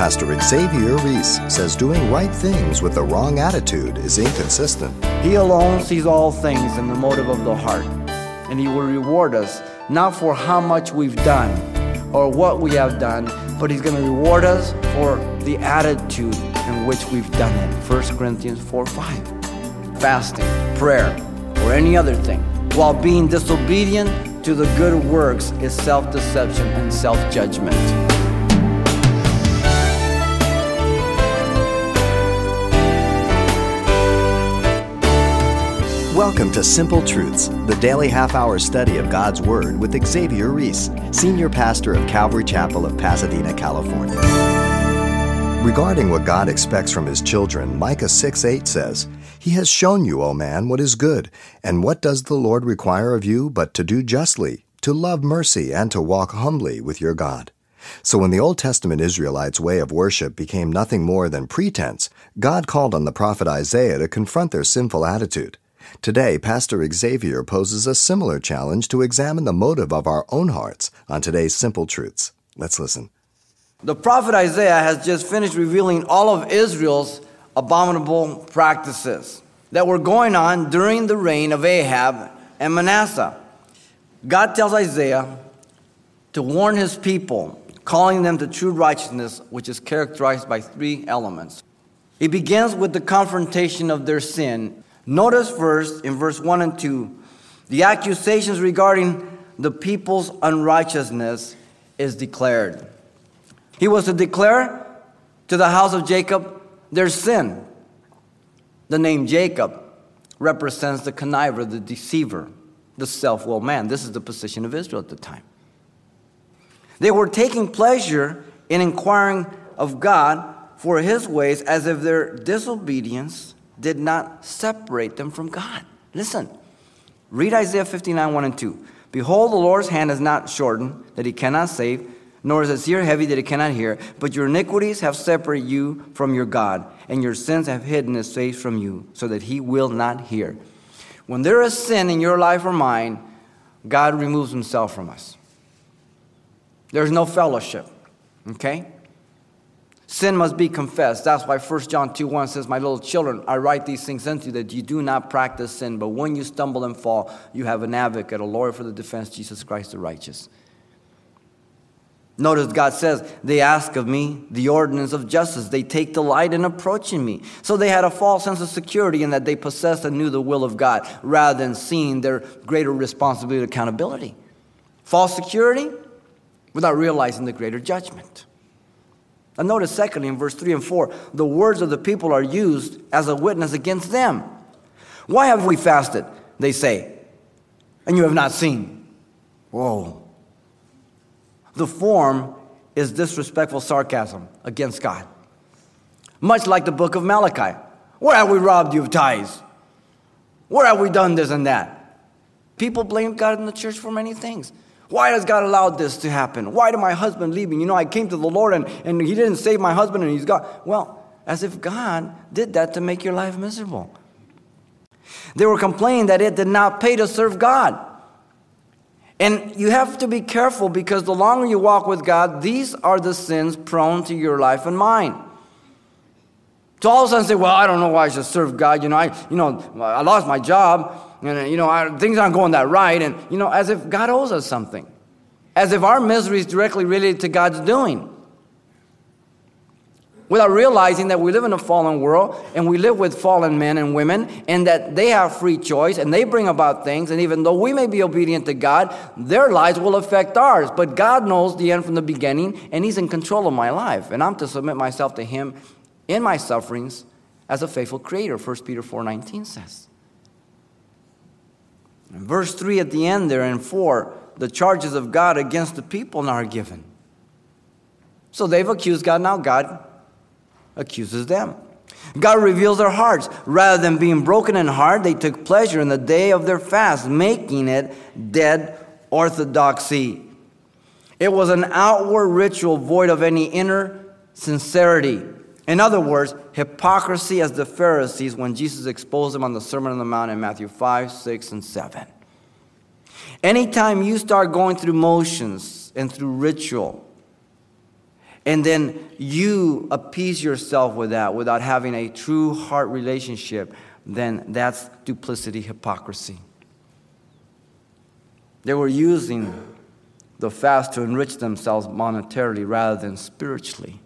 Pastor Xavier Reese says doing right things with the wrong attitude is inconsistent. He alone sees all things in the motive of the heart, and He will reward us not for how much we've done or what we have done, but He's going to reward us for the attitude in which we've done it. 1 Corinthians 4 5. Fasting, prayer, or any other thing, while being disobedient to the good works is self deception and self judgment. Welcome to Simple Truths, the daily half hour study of God's Word with Xavier Reese, Senior Pastor of Calvary Chapel of Pasadena, California. Regarding what God expects from His children, Micah 6 8 says, He has shown you, O man, what is good, and what does the Lord require of you but to do justly, to love mercy, and to walk humbly with your God. So when the Old Testament Israelites' way of worship became nothing more than pretense, God called on the prophet Isaiah to confront their sinful attitude. Today, Pastor Xavier poses a similar challenge to examine the motive of our own hearts on today's Simple Truths. Let's listen. The prophet Isaiah has just finished revealing all of Israel's abominable practices that were going on during the reign of Ahaz and Manasseh. God tells Isaiah to warn his people, calling them to true righteousness, which is characterized by three elements. He begins with the confrontation of their sin Notice first in verse 1 and 2, the accusations regarding the people's unrighteousness is declared. He was to declare to the house of Jacob their sin. The name Jacob represents the conniver, the deceiver, the self willed man. This is the position of Israel at the time. They were taking pleasure in inquiring of God for his ways as if their disobedience did not separate them from God. Listen, read Isaiah 59 1 and 2. Behold, the Lord's hand is not shortened, that he cannot save, nor is his ear heavy, that he cannot hear. But your iniquities have separated you from your God, and your sins have hidden his face from you, so that he will not hear. When there is sin in your life or mine, God removes himself from us. There's no fellowship. Okay? Sin must be confessed. That's why 1 John 2 1 says, My little children, I write these things unto you that you do not practice sin, but when you stumble and fall, you have an advocate, a lawyer for the defense, Jesus Christ the righteous. Notice God says, They ask of me the ordinance of justice. They take delight in approaching me. So they had a false sense of security in that they possessed and knew the will of God rather than seeing their greater responsibility and accountability. False security without realizing the greater judgment. Notice, secondly, in verse 3 and 4, the words of the people are used as a witness against them. Why have we fasted? They say, and you have not seen. Whoa. The form is disrespectful sarcasm against God. Much like the book of Malachi. Where have we robbed you of tithes? Where have we done this and that? People blame God in the church for many things. Why has God allowed this to happen? Why did my husband leave me? You know, I came to the Lord and, and He didn't save my husband and he's gone. Well, as if God did that to make your life miserable. They were complaining that it did not pay to serve God. And you have to be careful because the longer you walk with God, these are the sins prone to your life and mine. So all of a sudden say, well, I don't know why I should serve God. You know, I, you know, I lost my job and uh, you know I, things aren't going that right and you know as if god owes us something. As if our misery is directly related to god's doing. Without realizing that we live in a fallen world and we live with fallen men and women and that they have free choice and they bring about things and even though we may be obedient to god their lives will affect ours. But god knows the end from the beginning and he's in control of my life and i'm to submit myself to him in my sufferings as a faithful creator 1 peter 4.19 says in verse 3 at the end there and 4, the charges of God against the people now are given. So they've accused God, now God accuses them. God reveals their hearts. Rather than being broken in heart, they took pleasure in the day of their fast, making it dead orthodoxy. It was an outward ritual void of any inner sincerity. In other words, hypocrisy as the Pharisees when Jesus exposed them on the Sermon on the Mount in Matthew 5, 6, and 7. Anytime you start going through motions and through ritual, and then you appease yourself with that without having a true heart relationship, then that's duplicity, hypocrisy. They were using the fast to enrich themselves monetarily rather than spiritually.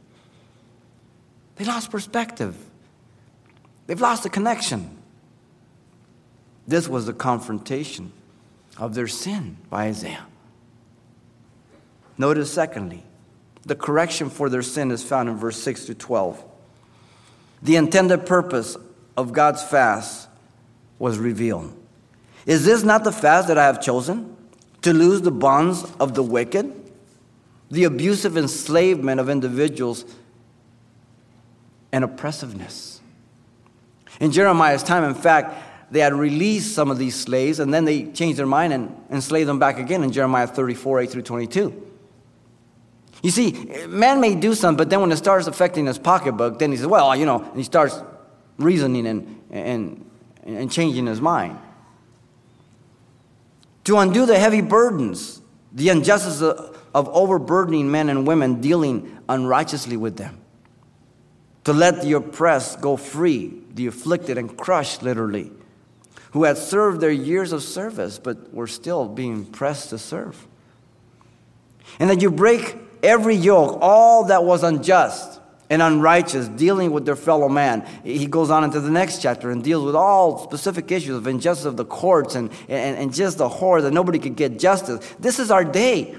They lost perspective. They've lost the connection. This was the confrontation of their sin by Isaiah. Notice, secondly, the correction for their sin is found in verse 6 to 12. The intended purpose of God's fast was revealed. Is this not the fast that I have chosen? To lose the bonds of the wicked, the abusive enslavement of individuals, and oppressiveness. In Jeremiah's time, in fact, they had released some of these slaves and then they changed their mind and enslaved them back again in Jeremiah 34 8 through 22. You see, man may do something, but then when it starts affecting his pocketbook, then he says, well, you know, and he starts reasoning and, and, and changing his mind. To undo the heavy burdens, the injustice of, of overburdening men and women, dealing unrighteously with them. To let the oppressed go free, the afflicted and crushed, literally, who had served their years of service but were still being pressed to serve. And that you break every yoke, all that was unjust and unrighteous, dealing with their fellow man. He goes on into the next chapter and deals with all specific issues of injustice of the courts and, and, and just the horror that nobody could get justice. This is our day.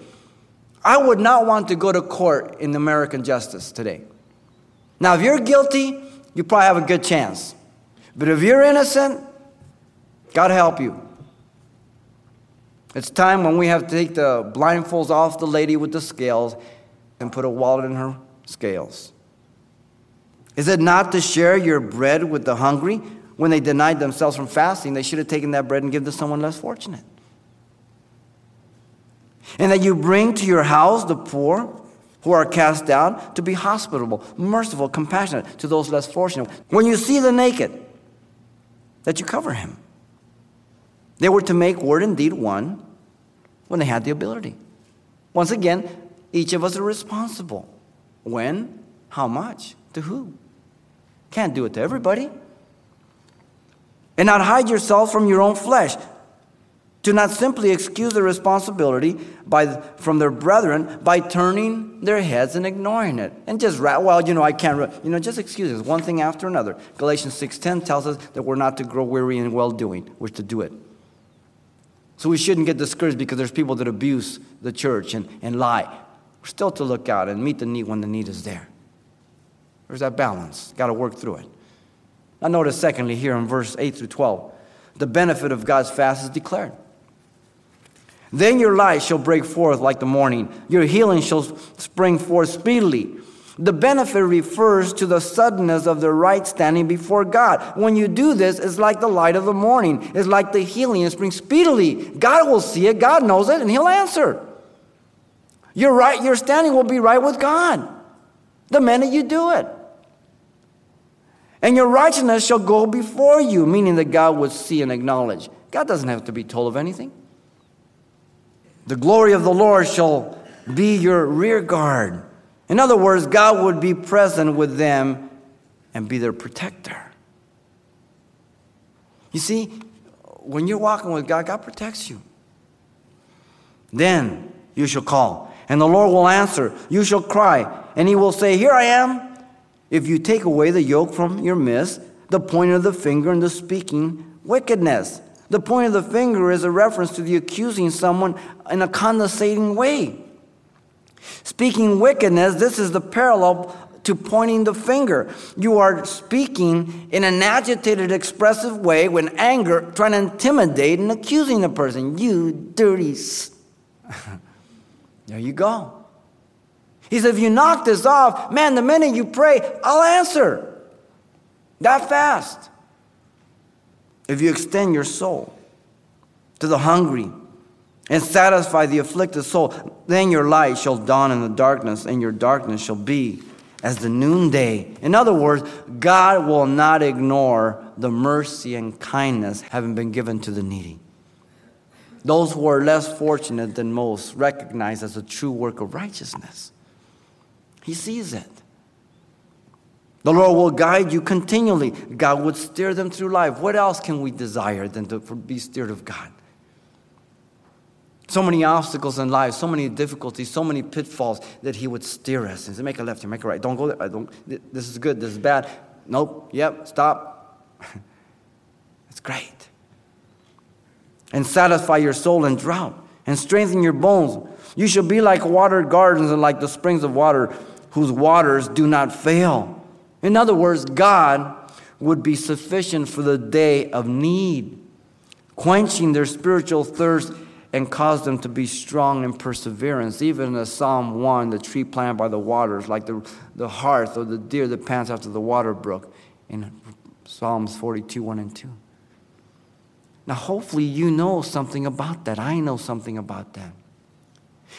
I would not want to go to court in American justice today. Now, if you're guilty, you probably have a good chance. But if you're innocent, God help you. It's time when we have to take the blindfolds off the lady with the scales and put a wallet in her scales. Is it not to share your bread with the hungry? When they denied themselves from fasting, they should have taken that bread and given to someone less fortunate. And that you bring to your house the poor who are cast down to be hospitable, merciful, compassionate to those less fortunate. When you see the naked, that you cover him. They were to make word and deed one when they had the ability. Once again, each of us are responsible. When? How much? To who? Can't do it to everybody. And not hide yourself from your own flesh. Do not simply excuse the responsibility by, from their brethren by turning their heads and ignoring it. And just, well, you know, I can't, you know, just excuses, one thing after another. Galatians 6.10 tells us that we're not to grow weary in well-doing. We're to do it. So we shouldn't get discouraged because there's people that abuse the church and, and lie. We're still to look out and meet the need when the need is there. There's that balance. Got to work through it. Now, notice, secondly, here in verse 8 through 12, the benefit of God's fast is declared. Then your light shall break forth like the morning, your healing shall spring forth speedily. The benefit refers to the suddenness of the right standing before God. When you do this, it's like the light of the morning. It's like the healing and spring speedily. God will see it, God knows it, and He'll answer. Your right, your standing will be right with God the minute you do it. And your righteousness shall go before you, meaning that God would see and acknowledge. God doesn't have to be told of anything. The glory of the Lord shall be your rear guard. In other words, God would be present with them and be their protector. You see, when you're walking with God, God protects you. Then you shall call, and the Lord will answer. You shall cry, and he will say, Here I am. If you take away the yoke from your midst, the point of the finger and the speaking wickedness. The point of the finger is a reference to the accusing someone in a condescending way. Speaking wickedness, this is the parallel to pointing the finger. You are speaking in an agitated, expressive way when anger, trying to intimidate and accusing the person. You dirty. There you go. He said, if you knock this off, man, the minute you pray, I'll answer. That fast. If you extend your soul to the hungry and satisfy the afflicted soul, then your light shall dawn in the darkness, and your darkness shall be as the noonday. In other words, God will not ignore the mercy and kindness having been given to the needy. Those who are less fortunate than most recognize as a true work of righteousness. He sees it. The Lord will guide you continually. God would steer them through life. What else can we desire than to be steered of God? So many obstacles in life, so many difficulties, so many pitfalls that He would steer us and say, make a left here, make a right. Don't go there. I don't, this is good, this is bad. Nope, yep, stop. it's great. And satisfy your soul in drought and strengthen your bones. You shall be like watered gardens and like the springs of water whose waters do not fail. In other words, God would be sufficient for the day of need, quenching their spiritual thirst and cause them to be strong in perseverance. Even as Psalm 1, the tree planted by the waters, like the, the hart or the deer that pants after the water brook, in Psalms 42, 1 and 2. Now, hopefully, you know something about that. I know something about that.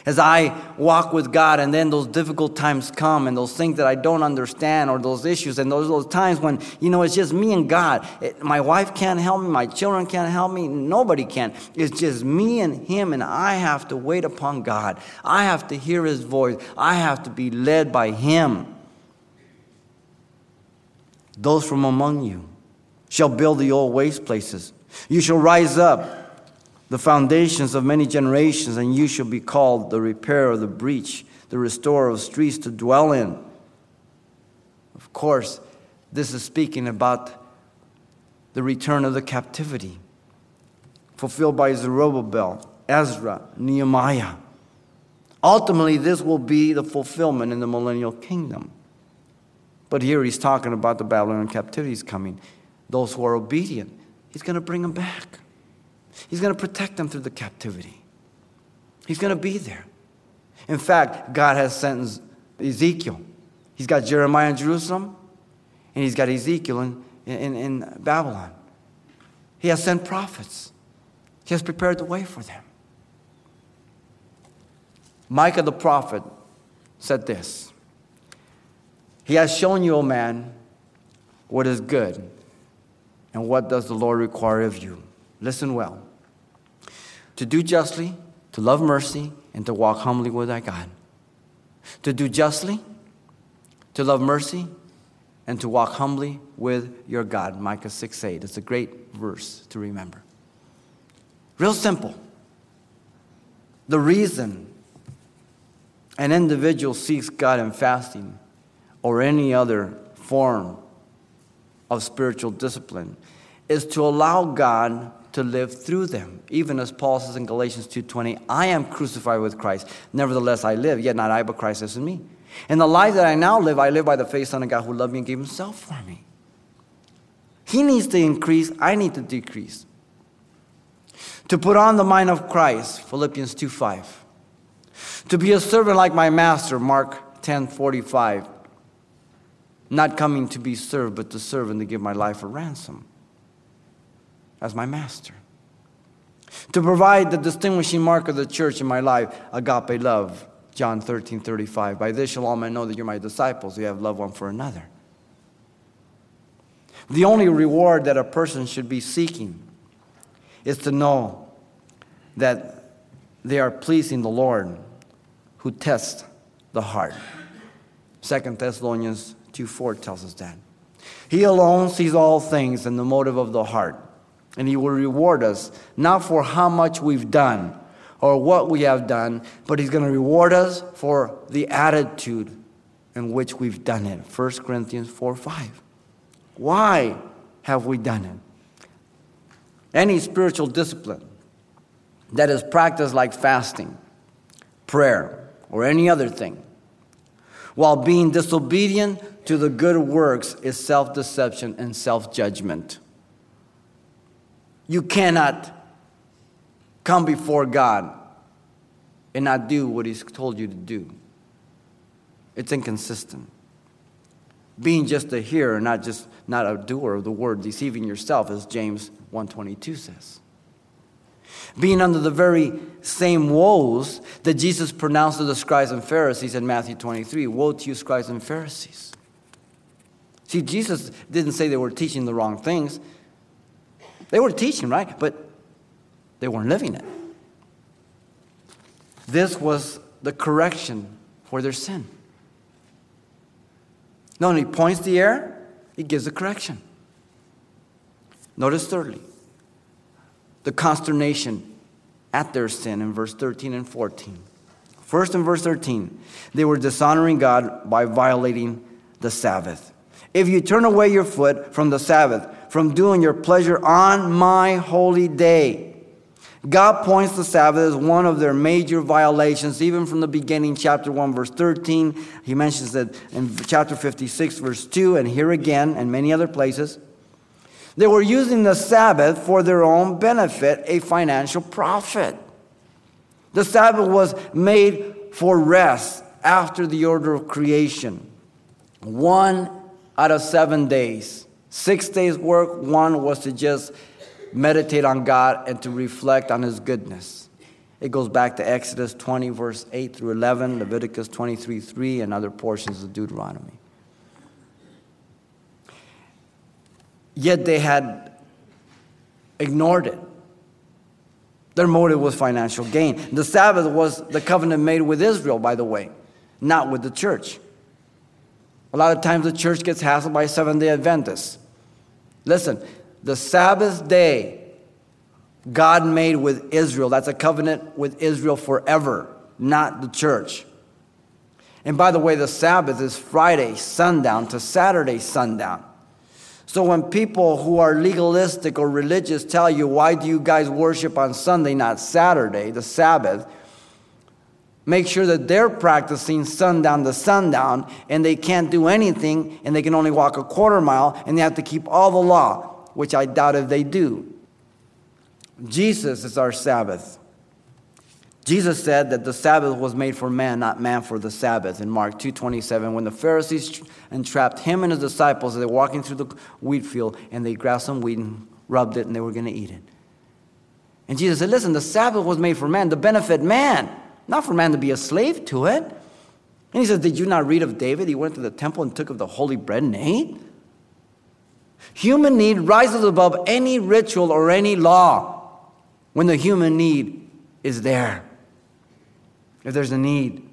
As I walk with God, and then those difficult times come, and those things that I don't understand, or those issues, and those, those times when, you know, it's just me and God. It, my wife can't help me, my children can't help me, nobody can. It's just me and Him, and I have to wait upon God. I have to hear His voice, I have to be led by Him. Those from among you shall build the old waste places. You shall rise up the foundations of many generations, and you shall be called the repairer of the breach, the restorer of streets to dwell in. Of course, this is speaking about the return of the captivity fulfilled by Zerubbabel, Ezra, Nehemiah. Ultimately, this will be the fulfillment in the millennial kingdom. But here he's talking about the Babylonian captivity is coming. Those who are obedient, he's going to bring them back. He's going to protect them through the captivity. He's going to be there. In fact, God has sentenced Ezekiel. He's got Jeremiah in Jerusalem, and he's got Ezekiel in, in, in Babylon. He has sent prophets, he has prepared the way for them. Micah the prophet said this He has shown you, O man, what is good, and what does the Lord require of you. Listen well to do justly, to love mercy, and to walk humbly with thy God. To do justly, to love mercy, and to walk humbly with your God. Micah 6 8. It's a great verse to remember. Real simple. The reason an individual seeks God in fasting or any other form of spiritual discipline is to allow God to live through them. Even as Paul says in Galatians 2:20, I am crucified with Christ. Nevertheless I live, yet not I, but Christ is in me. And the life that I now live, I live by the faith Son of God who loved me and gave himself for me. He needs to increase, I need to decrease. To put on the mind of Christ, Philippians 2:5. To be a servant like my master, Mark 10:45. Not coming to be served, but to serve and to give my life a ransom as my master. To provide the distinguishing mark of the church in my life, agape love, John 13, 35. By this shall all men know that you're my disciples, you have love one for another. The only reward that a person should be seeking is to know that they are pleasing the Lord who tests the heart. Second Thessalonians 2 4 tells us that. He alone sees all things in the motive of the heart and He will reward us not for how much we've done or what we have done, but He's going to reward us for the attitude in which we've done it. 1 Corinthians 4 5. Why have we done it? Any spiritual discipline that is practiced like fasting, prayer, or any other thing, while being disobedient to the good works, is self deception and self judgment. You cannot come before God and not do what He's told you to do. It's inconsistent. Being just a hearer, not just not a doer of the word, deceiving yourself, as James 122 says. Being under the very same woes that Jesus pronounced to the scribes and Pharisees in Matthew 23 Woe to you, scribes and Pharisees. See, Jesus didn't say they were teaching the wrong things. They were teaching, right? But they weren't living it. This was the correction for their sin. Not only points the error, he gives a correction. Notice thirdly, the consternation at their sin in verse 13 and 14. First, in verse 13, they were dishonoring God by violating the Sabbath. If you turn away your foot from the Sabbath, from doing your pleasure on my holy day, God points the Sabbath as one of their major violations, even from the beginning, chapter 1, verse 13. He mentions that in chapter 56, verse 2, and here again, and many other places. They were using the Sabbath for their own benefit, a financial profit. The Sabbath was made for rest after the order of creation. One out of seven days. Six days' work, one was to just meditate on God and to reflect on His goodness. It goes back to Exodus 20, verse 8 through 11, Leviticus 23, 3, and other portions of Deuteronomy. Yet they had ignored it. Their motive was financial gain. The Sabbath was the covenant made with Israel, by the way, not with the church. A lot of times the church gets hassled by Seventh day Adventists. Listen, the Sabbath day God made with Israel, that's a covenant with Israel forever, not the church. And by the way, the Sabbath is Friday sundown to Saturday sundown. So when people who are legalistic or religious tell you, why do you guys worship on Sunday, not Saturday, the Sabbath? Make sure that they're practicing sundown to sundown and they can't do anything and they can only walk a quarter mile and they have to keep all the law, which I doubt if they do. Jesus is our Sabbath. Jesus said that the Sabbath was made for man, not man for the Sabbath. In Mark 2:27, when the Pharisees entrapped him and his disciples, they were walking through the wheat field and they grabbed some wheat and rubbed it and they were going to eat it. And Jesus said, "Listen, the Sabbath was made for man to benefit man, not for man to be a slave to it." And he says, "Did you not read of David? He went to the temple and took of the holy bread and ate." Human need rises above any ritual or any law when the human need is there if there's a need.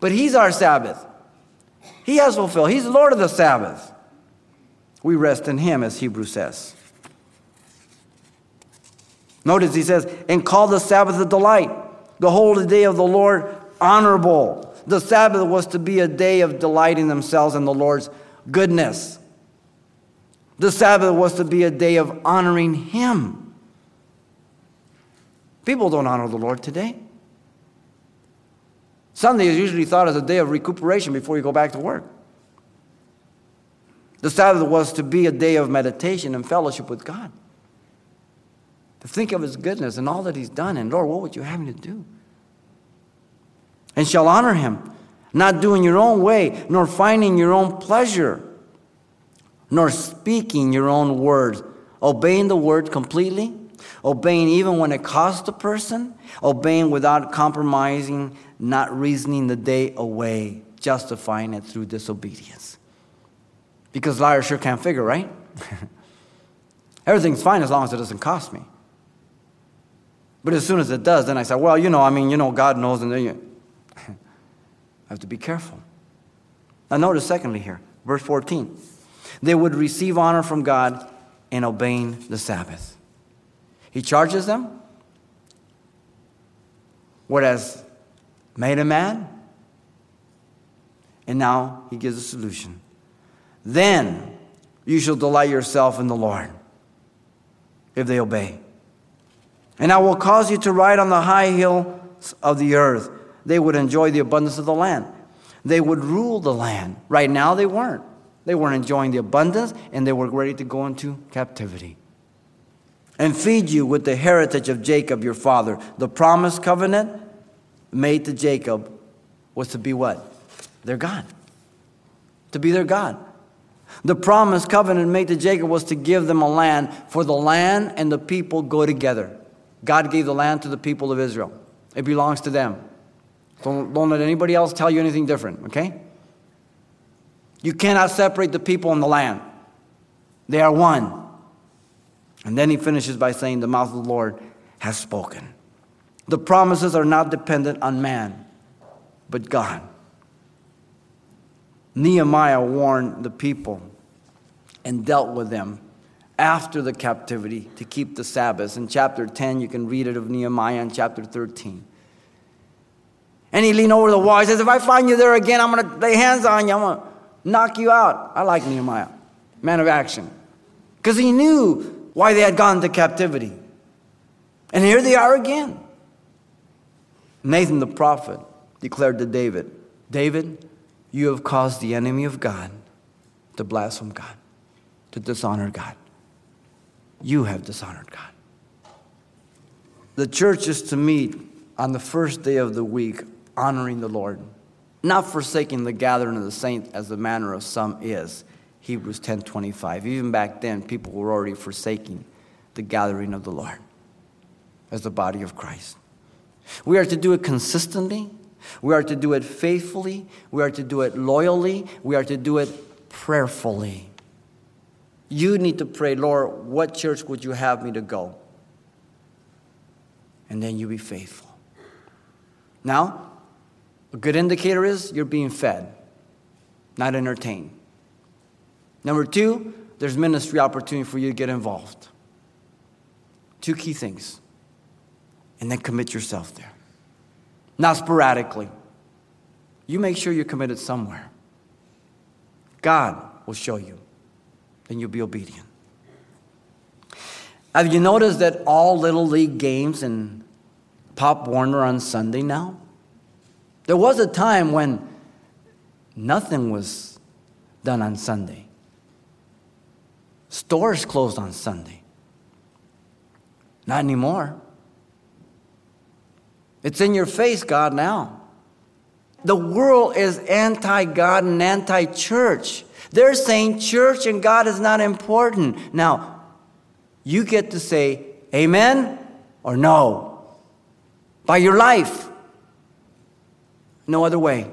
But He's our Sabbath. He has fulfilled. He's Lord of the Sabbath. We rest in Him, as Hebrews says. Notice he says, and call the Sabbath a delight, the holy day of the Lord honorable. The Sabbath was to be a day of delighting themselves in the Lord's goodness. The Sabbath was to be a day of honoring Him. People don't honor the Lord today. Sunday is usually thought as a day of recuperation before you go back to work. The Sabbath was to be a day of meditation and fellowship with God. To think of His goodness and all that He's done, and Lord, what would you have me to do? And shall honor Him, not doing your own way, nor finding your own pleasure, nor speaking your own words, obeying the word completely, obeying even when it costs the person, obeying without compromising not reasoning the day away, justifying it through disobedience. Because liars sure can't figure, right? Everything's fine as long as it doesn't cost me. But as soon as it does, then I say, well, you know, I mean, you know, God knows, and then you I have to be careful. Now, notice, secondly, here, verse 14. They would receive honor from God in obeying the Sabbath. He charges them, what has made a man, and now he gives a solution. Then you shall delight yourself in the Lord if they obey. And I will cause you to ride on the high hills of the earth. They would enjoy the abundance of the land. They would rule the land. Right now, they weren't. They weren't enjoying the abundance, and they were ready to go into captivity. And feed you with the heritage of Jacob your father, the promised covenant made to Jacob was to be what? Their God. To be their God. The promise covenant made to Jacob was to give them a land, for the land and the people go together. God gave the land to the people of Israel, it belongs to them. Don't, don't let anybody else tell you anything different, okay? You cannot separate the people and the land, they are one. And then he finishes by saying, The mouth of the Lord has spoken. The promises are not dependent on man, but God. Nehemiah warned the people and dealt with them after the captivity to keep the Sabbath. In chapter 10, you can read it of Nehemiah in chapter 13. And he leaned over the wall. He says, If I find you there again, I'm going to lay hands on you. I'm going to knock you out. I like Nehemiah, man of action. Because he knew why they had gone into captivity. And here they are again. Nathan the prophet declared to David, David, you have caused the enemy of God to blaspheme God, to dishonor God. You have dishonored God. The church is to meet on the first day of the week, honoring the Lord, not forsaking the gathering of the saints as the manner of some is. Hebrews 10:25. Even back then, people were already forsaking the gathering of the Lord as the body of Christ. We are to do it consistently. We are to do it faithfully. We are to do it loyally. We are to do it prayerfully. You need to pray, Lord, what church would you have me to go? And then you be faithful. Now, a good indicator is you're being fed, not entertained. Number two, there's ministry opportunity for you to get involved. Two key things. And then commit yourself there. Not sporadically. You make sure you're committed somewhere. God will show you then you'll be obedient. Have you noticed that all Little League games and Pop Warner on Sunday now? There was a time when nothing was done on Sunday. Stores closed on Sunday. Not anymore. It's in your face, God, now. The world is anti God and anti church. They're saying church and God is not important. Now, you get to say amen or no by your life. No other way.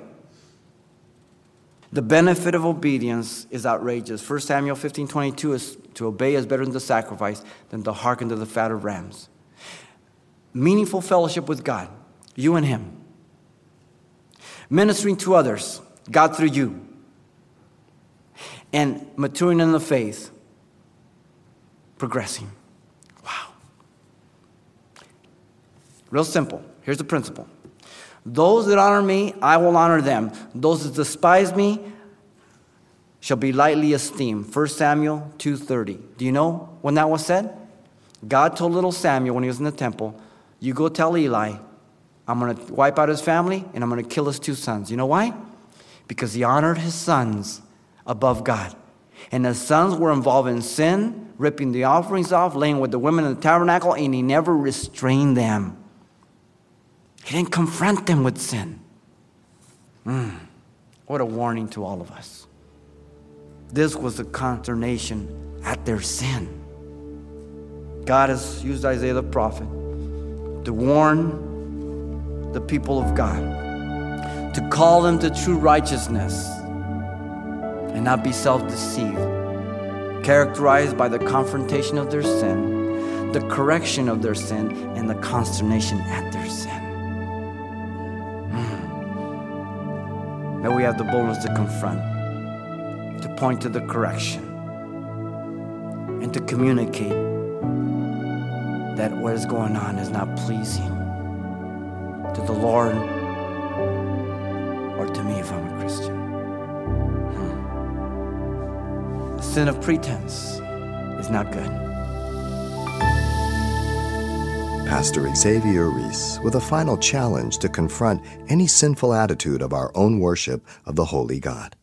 The benefit of obedience is outrageous. 1 Samuel 15 22 is to obey is better than the sacrifice than to hearken to the fat of rams. Meaningful fellowship with God, you and Him. Ministering to others, God through you and maturing in the faith, progressing. Wow. Real simple. Here's the principle Those that honor me, I will honor them. Those that despise me shall be lightly esteemed. 1 Samuel 2:30. Do you know when that was said? God told little Samuel when he was in the temple, "You go tell Eli, I'm going to wipe out his family and I'm going to kill his two sons." You know why? Because he honored his sons above God. And his sons were involved in sin, ripping the offerings off, laying with the women in the tabernacle, and he never restrained them. He didn't confront them with sin. Mm, what a warning to all of us. This was the consternation at their sin. God has used Isaiah the prophet to warn the people of God, to call them to true righteousness and not be self deceived, characterized by the confrontation of their sin, the correction of their sin, and the consternation at their sin. Mm. That we have the boldness to confront, to point to the correction, and to communicate that what is going on is not pleasing to the Lord or to me if I'm a Christian. Hmm. The sin of pretense is not good. Pastor Xavier Reese with a final challenge to confront any sinful attitude of our own worship of the Holy God.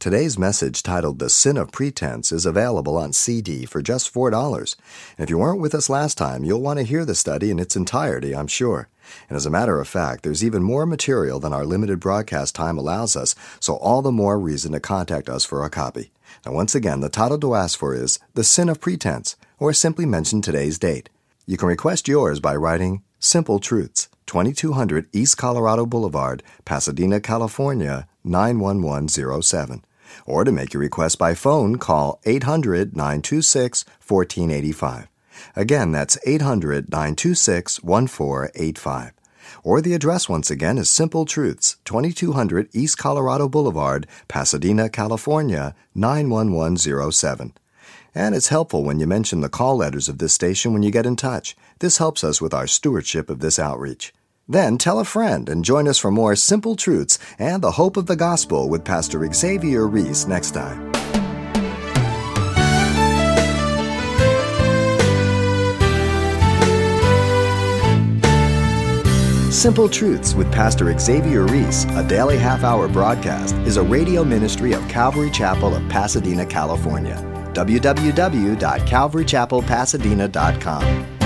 Today's message, titled The Sin of Pretense, is available on CD for just $4. And if you weren't with us last time, you'll want to hear the study in its entirety, I'm sure. And as a matter of fact, there's even more material than our limited broadcast time allows us, so all the more reason to contact us for a copy. Now, once again, the title to ask for is The Sin of Pretense, or simply mention today's date. You can request yours by writing Simple Truths, 2200 East Colorado Boulevard, Pasadena, California, 91107. Or to make your request by phone, call 800 926 1485. Again, that's 800 926 1485. Or the address once again is Simple Truths, 2200 East Colorado Boulevard, Pasadena, California, 91107. And it's helpful when you mention the call letters of this station when you get in touch. This helps us with our stewardship of this outreach. Then tell a friend and join us for more Simple Truths and the Hope of the Gospel with Pastor Xavier Reese next time. Simple Truths with Pastor Xavier Reese, a daily half hour broadcast, is a radio ministry of Calvary Chapel of Pasadena, California. www.calvarychapelpasadena.com.